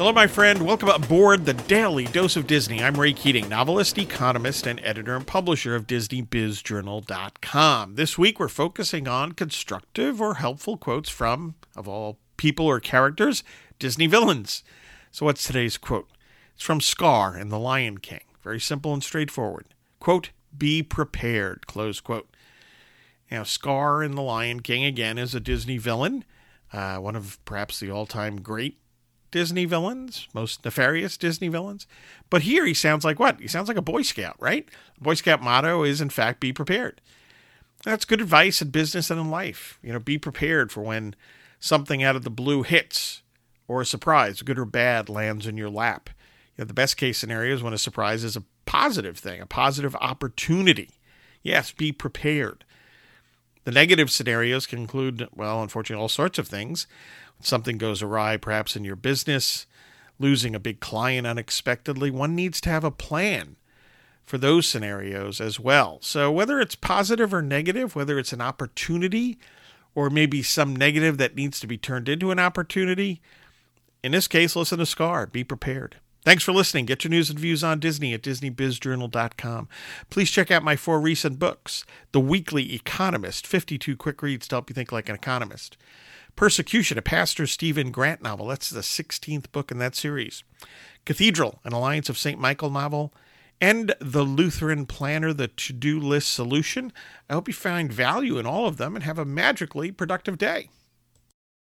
Hello, my friend. Welcome aboard the Daily Dose of Disney. I'm Ray Keating, novelist, economist, and editor and publisher of DisneyBizJournal.com. This week, we're focusing on constructive or helpful quotes from, of all people or characters, Disney villains. So, what's today's quote? It's from Scar in The Lion King. Very simple and straightforward. Quote, be prepared, close quote. Now, Scar in The Lion King, again, is a Disney villain, uh, one of perhaps the all time great Disney villains, most nefarious Disney villains. But here he sounds like what? He sounds like a Boy Scout, right? Boy Scout motto is, in fact, be prepared. That's good advice in business and in life. You know, be prepared for when something out of the blue hits or a surprise, good or bad, lands in your lap. You know, the best case scenario is when a surprise is a positive thing, a positive opportunity. Yes, be prepared. The negative scenarios can include, well, unfortunately, all sorts of things something goes awry, perhaps in your business, losing a big client unexpectedly, one needs to have a plan for those scenarios as well. So, whether it's positive or negative, whether it's an opportunity or maybe some negative that needs to be turned into an opportunity, in this case, listen to Scar. Be prepared. Thanks for listening. Get your news and views on Disney at DisneyBizJournal.com. Please check out my four recent books The Weekly Economist 52 Quick Reads to help you think like an economist. Persecution, a Pastor Stephen Grant novel. That's the 16th book in that series. Cathedral, an Alliance of St. Michael novel. And The Lutheran Planner, the to do list solution. I hope you find value in all of them and have a magically productive day.